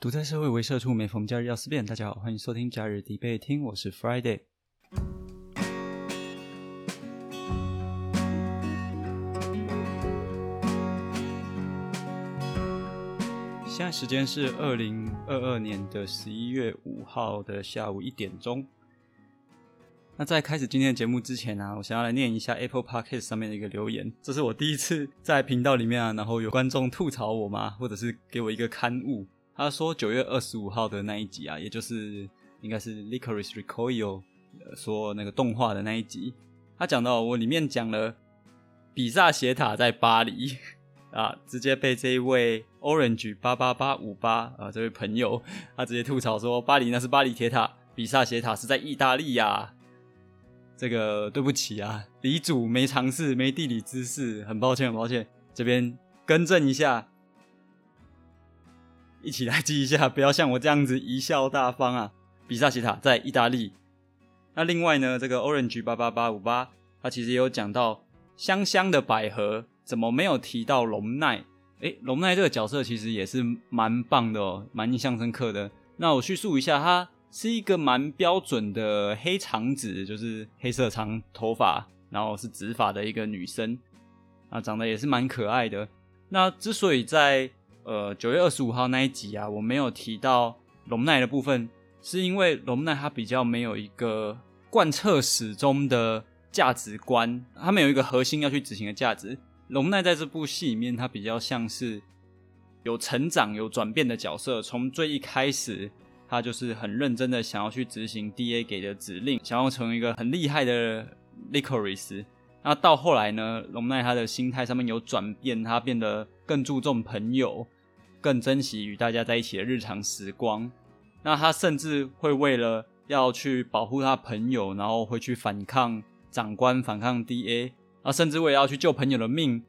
独在社会为社畜，每逢假日要思辨。大家好，欢迎收听假日必备听，我是 Friday。现在时间是二零二二年的十一月五号的下午一点钟。那在开始今天的节目之前呢，我想要来念一下 Apple Podcast 上面的一个留言。这是我第一次在频道里面啊，然后有观众吐槽我嘛，或者是给我一个刊物。他说九月二十五号的那一集啊，也就是应该是 Licorice Recoil 说那个动画的那一集，他讲到我里面讲了比萨斜塔在巴黎 啊，直接被这一位 Orange 八八八五八啊这位朋友，他直接吐槽说巴黎那是巴黎铁塔，比萨斜塔是在意大利呀。这个对不起啊，李主没尝试，没地理知识，很抱歉，很抱歉，这边更正一下，一起来记一下，不要像我这样子贻笑大方啊。比萨斜塔在意大利。那另外呢，这个 Orange 八八八五八，他其实也有讲到香香的百合，怎么没有提到龙奈？诶，龙奈这个角色其实也是蛮棒的哦，蛮印象深刻的。那我叙述一下他。是一个蛮标准的黑长直，就是黑色长头发，然后是直发的一个女生，啊，长得也是蛮可爱的。那之所以在呃九月二十五号那一集啊，我没有提到龙奈的部分，是因为龙奈他比较没有一个贯彻始终的价值观，他没有一个核心要去执行的价值。龙奈在这部戏里面，他比较像是有成长、有转变的角色，从最一开始。他就是很认真的想要去执行 D A 给的指令，想要成为一个很厉害的 Licorice。那到后来呢，龙奈他的心态上面有转变，他变得更注重朋友，更珍惜与大家在一起的日常时光。那他甚至会为了要去保护他朋友，然后会去反抗长官，反抗 D A，啊，甚至为了要去救朋友的命，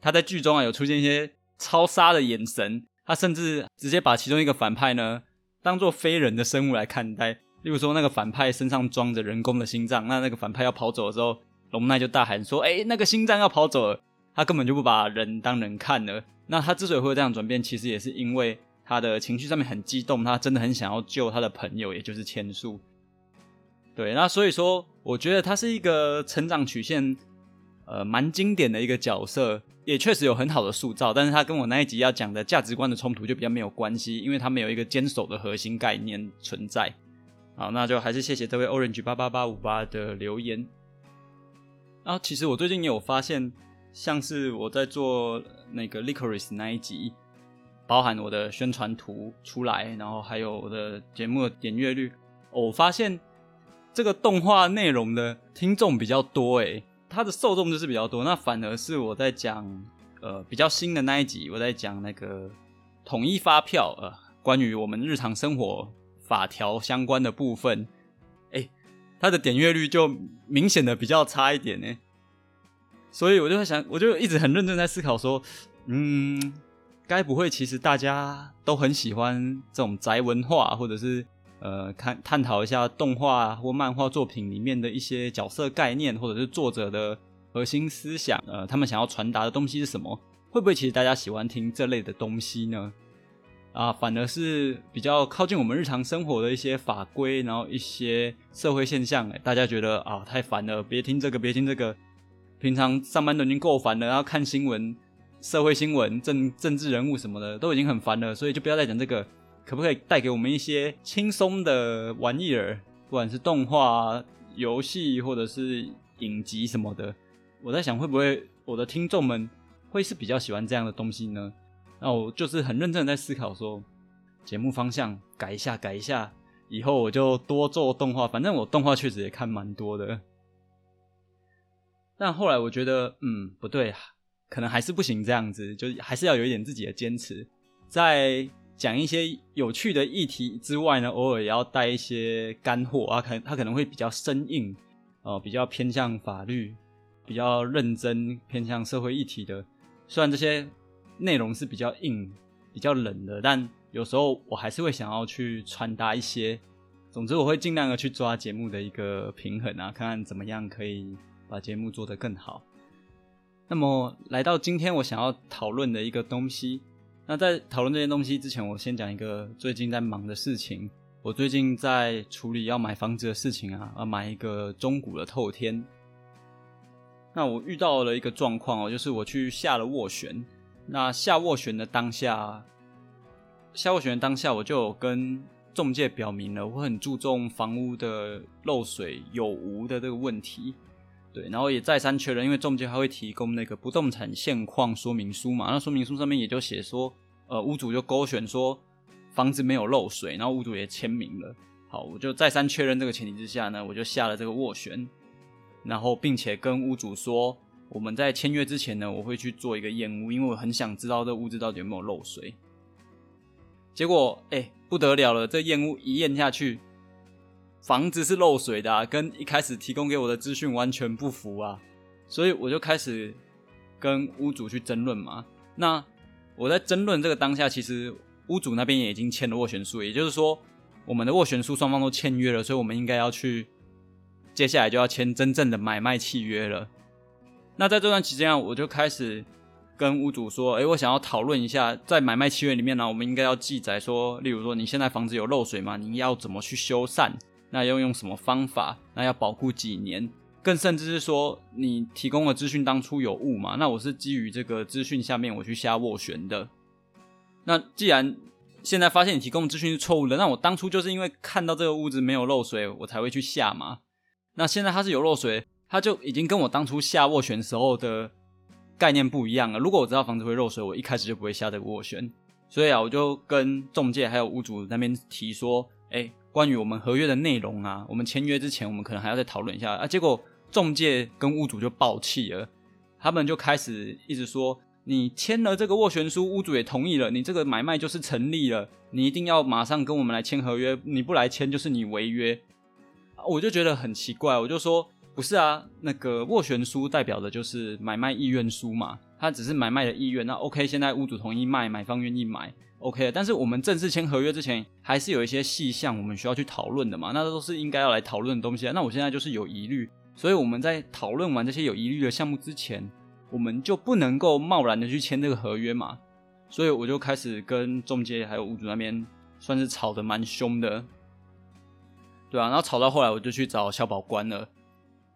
他在剧中啊有出现一些超杀的眼神，他甚至直接把其中一个反派呢。当做非人的生物来看待，例如说那个反派身上装着人工的心脏，那那个反派要跑走的时候，龙奈就大喊说：“哎，那个心脏要跑走了！”他根本就不把人当人看了。那他之所以会这样转变，其实也是因为他的情绪上面很激动，他真的很想要救他的朋友，也就是千树。对，那所以说，我觉得他是一个成长曲线，呃，蛮经典的一个角色。也确实有很好的塑造，但是他跟我那一集要讲的价值观的冲突就比较没有关系，因为他没有一个坚守的核心概念存在。好，那就还是谢谢这位 Orange 八八八五八的留言。然后其实我最近也有发现，像是我在做那个 Licorice 那一集，包含我的宣传图出来，然后还有我的节目的点阅率，我发现这个动画内容的听众比较多诶。它的受众就是比较多，那反而是我在讲呃比较新的那一集，我在讲那个统一发票呃关于我们日常生活法条相关的部分，哎，它的点阅率就明显的比较差一点呢。所以我就在想，我就一直很认真在思考说，嗯，该不会其实大家都很喜欢这种宅文化，或者是？呃，看探讨一下动画或漫画作品里面的一些角色概念，或者是作者的核心思想，呃，他们想要传达的东西是什么？会不会其实大家喜欢听这类的东西呢？啊，反而是比较靠近我们日常生活的一些法规，然后一些社会现象，大家觉得啊太烦了，别听这个，别听这个。平常上班都已经够烦了，然后看新闻、社会新闻、政政治人物什么的都已经很烦了，所以就不要再讲这个。可不可以带给我们一些轻松的玩意儿？不管是动画、游戏，或者是影集什么的，我在想会不会我的听众们会是比较喜欢这样的东西呢？那我就是很认真的在思考说，节目方向改一下，改一下，以后我就多做动画。反正我动画确实也看蛮多的，但后来我觉得，嗯，不对，可能还是不行这样子，就还是要有一点自己的坚持，在。讲一些有趣的议题之外呢，偶尔也要带一些干货啊，可他可能会比较生硬，哦，比较偏向法律，比较认真，偏向社会议题的。虽然这些内容是比较硬、比较冷的，但有时候我还是会想要去传达一些。总之，我会尽量的去抓节目的一个平衡啊，看看怎么样可以把节目做得更好。那么，来到今天我想要讨论的一个东西。那在讨论这些东西之前，我先讲一个最近在忙的事情。我最近在处理要买房子的事情啊，要买一个中古的透天。那我遇到了一个状况哦，就是我去下了斡旋。那下斡旋的当下，下斡旋的当下，我就有跟中介表明了，我很注重房屋的漏水有无的这个问题。对，然后也再三确认，因为中介他会提供那个不动产现况说明书嘛，那说明书上面也就写说，呃，屋主就勾选说房子没有漏水，然后屋主也签名了。好，我就再三确认这个前提之下呢，我就下了这个斡旋，然后并且跟屋主说，我们在签约之前呢，我会去做一个验屋，因为我很想知道这屋子到底有没有漏水。结果，哎，不得了了，这验屋一验下去。房子是漏水的，跟一开始提供给我的资讯完全不符啊，所以我就开始跟屋主去争论嘛。那我在争论这个当下，其实屋主那边也已经签了斡旋书，也就是说，我们的斡旋书双方都签约了，所以我们应该要去，接下来就要签真正的买卖契约了。那在这段期间啊，我就开始跟屋主说：“哎，我想要讨论一下，在买卖契约里面呢，我们应该要记载说，例如说你现在房子有漏水吗？你要怎么去修缮？”那要用什么方法？那要保护几年？更甚至是说，你提供的资讯当初有误嘛？那我是基于这个资讯下面我去下斡旋的。那既然现在发现你提供的资讯是错误的，那我当初就是因为看到这个屋子没有漏水，我才会去下嘛。那现在它是有漏水，它就已经跟我当初下斡旋时候的概念不一样了。如果我知道房子会漏水，我一开始就不会下这个斡旋。所以啊，我就跟中介还有屋主那边提说，哎。关于我们合约的内容啊，我们签约之前，我们可能还要再讨论一下啊。结果中介跟屋主就爆气了，他们就开始一直说：“你签了这个斡旋书，屋主也同意了，你这个买卖就是成立了，你一定要马上跟我们来签合约，你不来签就是你违约。”我就觉得很奇怪，我就说：“不是啊，那个斡旋书代表的就是买卖意愿书嘛，它只是买卖的意愿。那 OK，现在屋主同意卖，买方愿意买。” OK，但是我们正式签合约之前，还是有一些细项我们需要去讨论的嘛？那都是应该要来讨论的东西。那我现在就是有疑虑，所以我们在讨论完这些有疑虑的项目之前，我们就不能够贸然的去签这个合约嘛？所以我就开始跟中介还有屋主那边算是吵得蛮凶的，对啊，然后吵到后来，我就去找消保官了。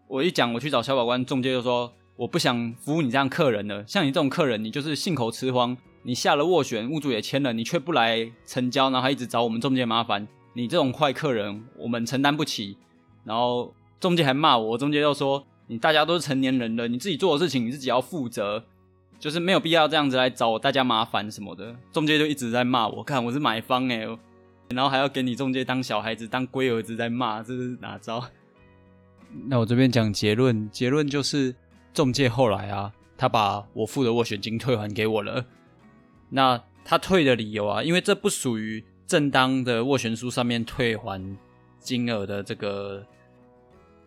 我一讲我去找消保官，中介就说我不想服务你这样客人了，像你这种客人，你就是信口雌黄。你下了斡旋，物主也签了，你却不来成交，然后还一直找我们中介麻烦，你这种坏客人，我们承担不起。然后中介还骂我，中介又说你大家都是成年人了，你自己做的事情你自己要负责，就是没有必要这样子来找大家麻烦什么的。中介就一直在骂我，看我是买方哎，然后还要给你中介当小孩子当龟儿子在骂，这是哪招？那我这边讲结论，结论就是中介后来啊，他把我付的斡旋金退还给我了。那他退的理由啊，因为这不属于正当的斡旋书上面退还金额的这个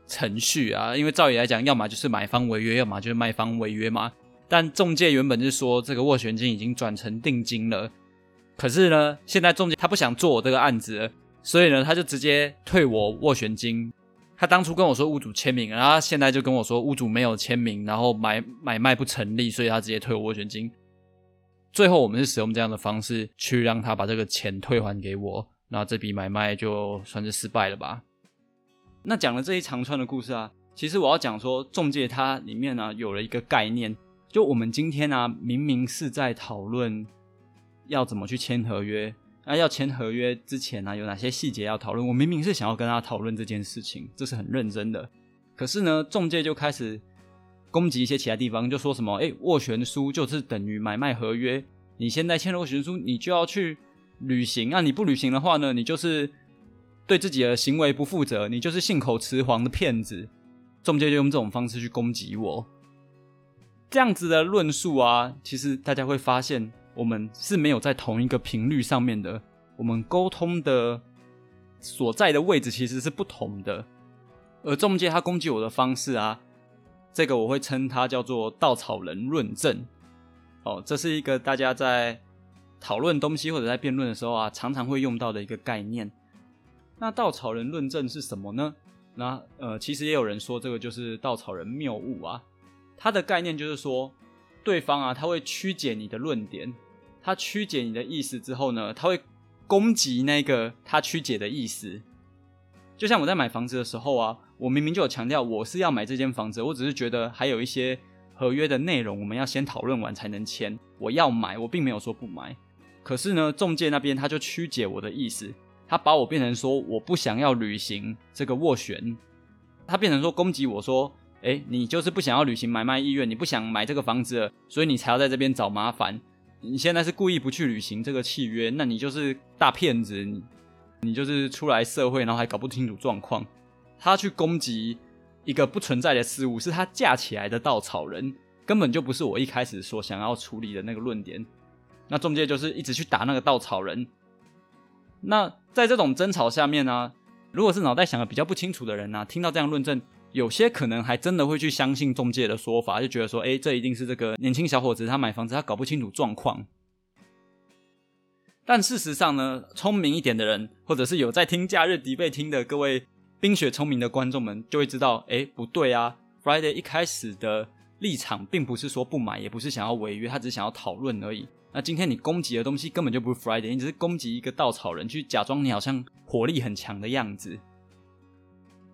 程序啊。因为照理来讲，要么就是买方违约，要么就是卖方违约嘛。但中介原本是说这个斡旋金已经转成定金了，可是呢，现在中介他不想做我这个案子，所以呢，他就直接退我斡旋金。他当初跟我说屋主签名，然后现在就跟我说屋主没有签名，然后买买卖不成立，所以他直接退我斡旋金。最后，我们是使用这样的方式去让他把这个钱退还给我，那这笔买卖就算是失败了吧？那讲了这一长串的故事啊，其实我要讲说，中介它里面呢有了一个概念，就我们今天呢明明是在讨论要怎么去签合约，那要签合约之前呢有哪些细节要讨论？我明明是想要跟他讨论这件事情，这是很认真的，可是呢，中介就开始。攻击一些其他地方，就说什么，哎，斡旋书就是等于买卖合约，你现在签了斡旋书，你就要去履行啊！你不履行的话呢，你就是对自己的行为不负责，你就是信口雌黄的骗子。中介就用这种方式去攻击我，这样子的论述啊，其实大家会发现，我们是没有在同一个频率上面的，我们沟通的所在的位置其实是不同的，而中介他攻击我的方式啊。这个我会称它叫做稻草人论证，哦，这是一个大家在讨论东西或者在辩论的时候啊，常常会用到的一个概念。那稻草人论证是什么呢？那呃，其实也有人说这个就是稻草人谬误啊。它的概念就是说，对方啊，他会曲解你的论点，他曲解你的意思之后呢，他会攻击那个他曲解的意思。就像我在买房子的时候啊，我明明就有强调我是要买这间房子，我只是觉得还有一些合约的内容我们要先讨论完才能签。我要买，我并没有说不买。可是呢，中介那边他就曲解我的意思，他把我变成说我不想要履行这个斡旋，他变成说攻击我说，哎，你就是不想要履行买卖意愿，你不想买这个房子，所以你才要在这边找麻烦。你现在是故意不去履行这个契约，那你就是大骗子。你就是出来社会，然后还搞不清楚状况。他去攻击一个不存在的事物，是他架起来的稻草人，根本就不是我一开始所想要处理的那个论点。那中介就是一直去打那个稻草人。那在这种争吵下面呢，如果是脑袋想的比较不清楚的人呢，听到这样论证，有些可能还真的会去相信中介的说法，就觉得说，哎，这一定是这个年轻小伙子他买房子他搞不清楚状况。但事实上呢，聪明一点的人，或者是有在听假日迪贝听的各位冰雪聪明的观众们，就会知道，哎，不对啊！Friday 一开始的立场并不是说不买，也不是想要违约，他只是想要讨论而已。那今天你攻击的东西根本就不是 Friday，你只是攻击一个稻草人，去假装你好像火力很强的样子。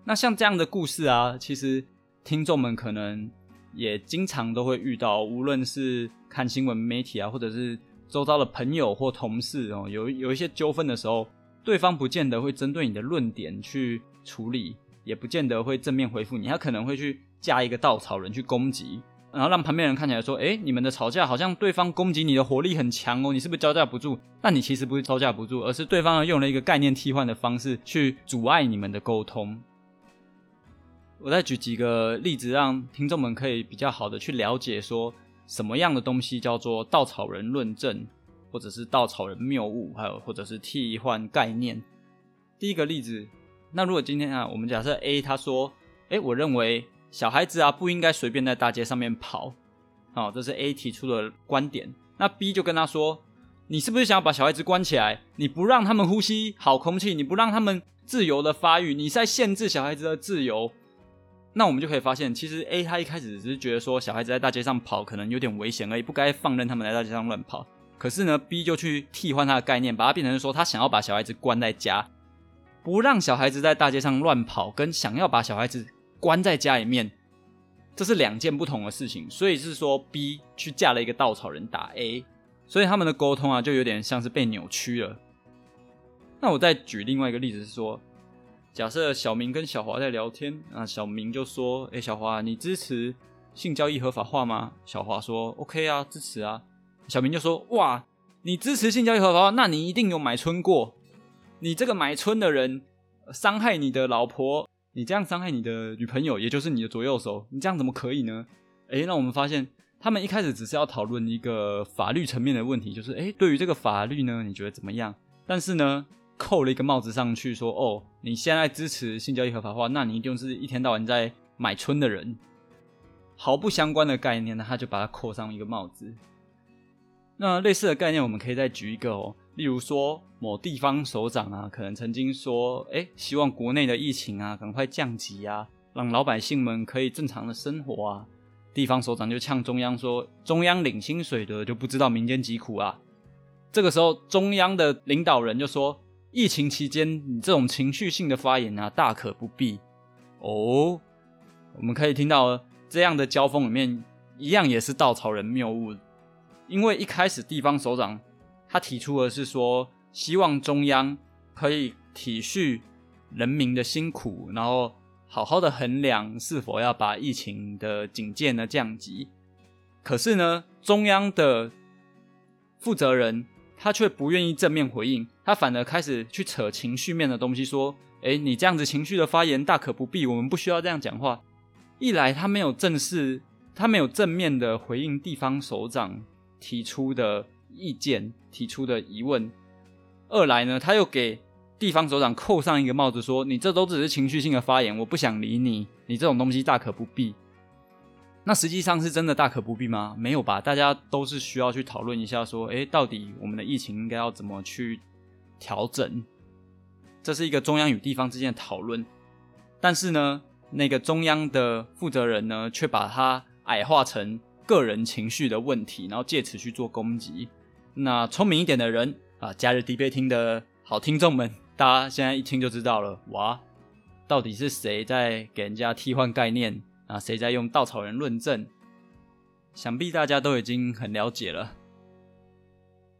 那像这样的故事啊，其实听众们可能也经常都会遇到，无论是看新闻媒体啊，或者是。周遭的朋友或同事哦，有有一些纠纷的时候，对方不见得会针对你的论点去处理，也不见得会正面回复你，他可能会去加一个稻草人去攻击，然后让旁边人看起来说：“哎，你们的吵架好像对方攻击你的火力很强哦，你是不是招架不住？”那你其实不是招架不住，而是对方用了一个概念替换的方式去阻碍你们的沟通。我再举几个例子，让听众们可以比较好的去了解说。什么样的东西叫做稻草人论证，或者是稻草人谬误，还有或者是替换概念？第一个例子，那如果今天啊，我们假设 A 他说，哎，我认为小孩子啊不应该随便在大街上面跑，好，这是 A 提出的观点。那 B 就跟他说，你是不是想要把小孩子关起来？你不让他们呼吸好空气，你不让他们自由的发育，你在限制小孩子的自由。那我们就可以发现，其实 A 他一开始只是觉得说小孩子在大街上跑可能有点危险而已，不该放任他们在大街上乱跑。可是呢，B 就去替换他的概念，把它变成说他想要把小孩子关在家，不让小孩子在大街上乱跑，跟想要把小孩子关在家里面，这是两件不同的事情。所以是说 B 去架了一个稻草人打 A，所以他们的沟通啊就有点像是被扭曲了。那我再举另外一个例子是说。假设小明跟小华在聊天，那小明就说：“哎，小华，你支持性交易合法化吗？”小华说：“OK 啊，支持啊。”小明就说：“哇，你支持性交易合法化，那你一定有买春过。你这个买春的人，伤害你的老婆，你这样伤害你的女朋友，也就是你的左右手，你这样怎么可以呢？”哎，那我们发现，他们一开始只是要讨论一个法律层面的问题，就是哎，对于这个法律呢，你觉得怎么样？但是呢？扣了一个帽子上去，说：“哦，你现在支持性交易合法化，那你一定是一天到晚在买春的人。”毫不相关的概念呢，他就把它扣上一个帽子。那类似的概念，我们可以再举一个哦，例如说某地方首长啊，可能曾经说：“哎，希望国内的疫情啊赶快降级啊，让老百姓们可以正常的生活啊。”地方首长就呛中央说：“中央领薪水的就不知道民间疾苦啊。”这个时候，中央的领导人就说。疫情期间，你这种情绪性的发言啊，大可不必哦。我们可以听到这样的交锋里面，一样也是稻草人谬误。因为一开始地方首长他提出的是说，希望中央可以体恤人民的辛苦，然后好好的衡量是否要把疫情的警戒呢降级。可是呢，中央的负责人。他却不愿意正面回应，他反而开始去扯情绪面的东西，说：“哎，你这样子情绪的发言大可不必，我们不需要这样讲话。”一来他没有正式，他没有正面的回应地方首长提出的意见、提出的疑问；二来呢，他又给地方首长扣上一个帽子，说：“你这都只是情绪性的发言，我不想理你，你这种东西大可不必。”那实际上是真的大可不必吗？没有吧，大家都是需要去讨论一下，说，诶，到底我们的疫情应该要怎么去调整？这是一个中央与地方之间的讨论。但是呢，那个中央的负责人呢，却把它矮化成个人情绪的问题，然后借此去做攻击。那聪明一点的人啊，假日迪贝听的好听众们，大家现在一听就知道了，哇，到底是谁在给人家替换概念啊？谁在用稻草人论证？想必大家都已经很了解了。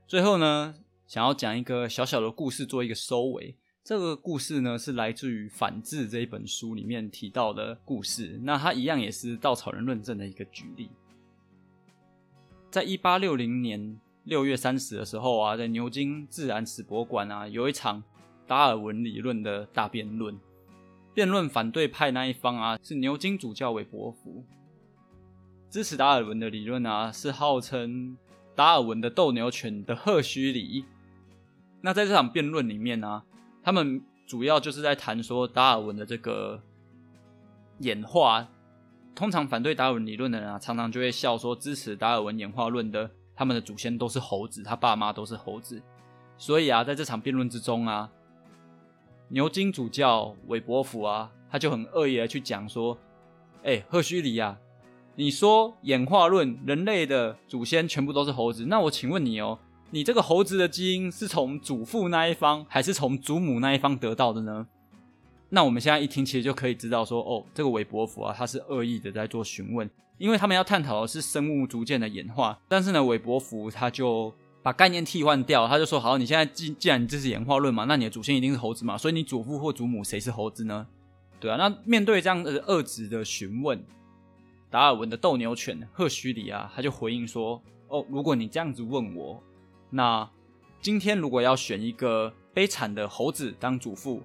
最后呢，想要讲一个小小的故事做一个收尾。这个故事呢，是来自于《反智》这一本书里面提到的故事。那它一样也是稻草人论证的一个举例。在一八六零年六月三十的时候啊，在牛津自然史博物馆啊，有一场达尔文理论的大辩论。辩论反对派那一方啊，是牛津主教韦伯福；支持达尔文的理论啊，是号称达尔文的斗牛犬的赫胥黎。那在这场辩论里面呢？他们主要就是在谈说达尔文的这个演化。通常反对达尔文理论的人啊，常常就会笑说，支持达尔文演化论的，他们的祖先都是猴子，他爸妈都是猴子。所以啊，在这场辩论之中啊，牛津主教韦伯福啊，他就很恶意的去讲说：“哎，赫胥黎啊，你说演化论，人类的祖先全部都是猴子，那我请问你哦。”你这个猴子的基因是从祖父那一方还是从祖母那一方得到的呢？那我们现在一听，其实就可以知道说，哦，这个韦伯福啊，他是恶意的在做询问，因为他们要探讨的是生物逐渐的演化。但是呢，韦伯福他就把概念替换掉，他就说，好，你现在既既然你这是演化论嘛，那你的祖先一定是猴子嘛，所以你祖父或祖母谁是猴子呢？对啊，那面对这样的恶质的询问，达尔文的斗牛犬赫胥黎啊，他就回应说，哦，如果你这样子问我。那今天如果要选一个悲惨的猴子当祖父，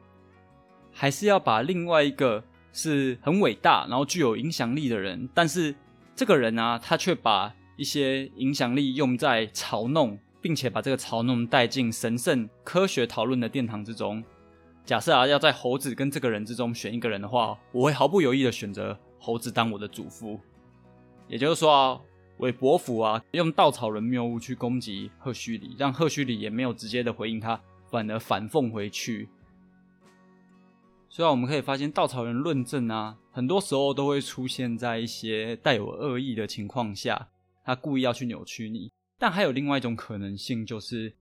还是要把另外一个是很伟大然后具有影响力的人，但是这个人呢，他却把一些影响力用在嘲弄，并且把这个嘲弄带进神圣科学讨论的殿堂之中。假设啊，要在猴子跟这个人之中选一个人的话，我会毫不犹豫的选择猴子当我的主妇。也就是说啊。韦伯福啊，用稻草人谬误去攻击赫胥黎，让赫胥黎也没有直接的回应他，反而反讽回去。虽然我们可以发现稻草人论证啊，很多时候都会出现在一些带有恶意的情况下，他故意要去扭曲你。但还有另外一种可能性，就是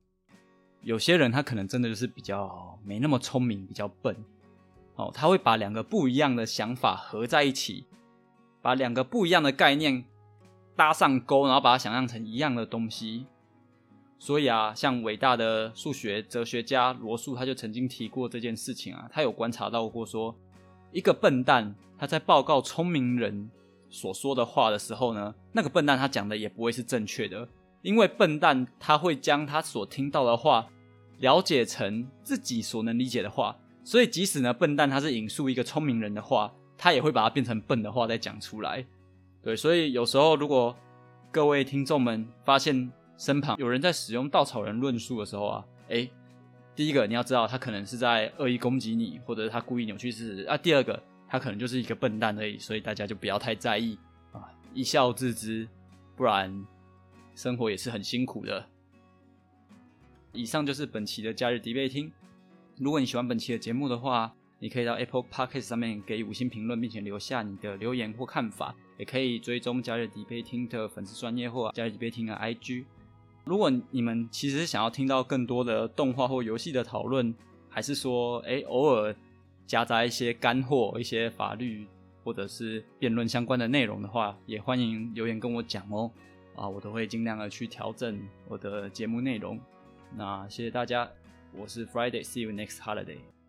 有些人他可能真的就是比较没那么聪明，比较笨，哦，他会把两个不一样的想法合在一起，把两个不一样的概念。搭上钩，然后把它想象成一样的东西。所以啊，像伟大的数学哲学家罗素，他就曾经提过这件事情啊。他有观察到过，说一个笨蛋他在报告聪明人所说的话的时候呢，那个笨蛋他讲的也不会是正确的，因为笨蛋他会将他所听到的话了解成自己所能理解的话。所以即使呢，笨蛋他是引述一个聪明人的话，他也会把它变成笨的话再讲出来。对，所以有时候如果各位听众们发现身旁有人在使用稻草人论述的时候啊，哎，第一个你要知道他可能是在恶意攻击你，或者他故意扭曲事实啊。第二个，他可能就是一个笨蛋而已，所以大家就不要太在意啊，一笑置之，不然生活也是很辛苦的。以上就是本期的假日迪贝听。如果你喜欢本期的节目的话，你可以到 Apple Podcast 上面给五星评论，并且留下你的留言或看法，也可以追踪假日迪贝听的粉丝专业或假日迪贝听的 IG。如果你们其实想要听到更多的动画或游戏的讨论，还是说，哎，偶尔夹杂一些干货、一些法律或者是辩论相关的内容的话，也欢迎留言跟我讲哦。啊，我都会尽量的去调整我的节目内容。那谢谢大家，我是 Friday，See you next holiday。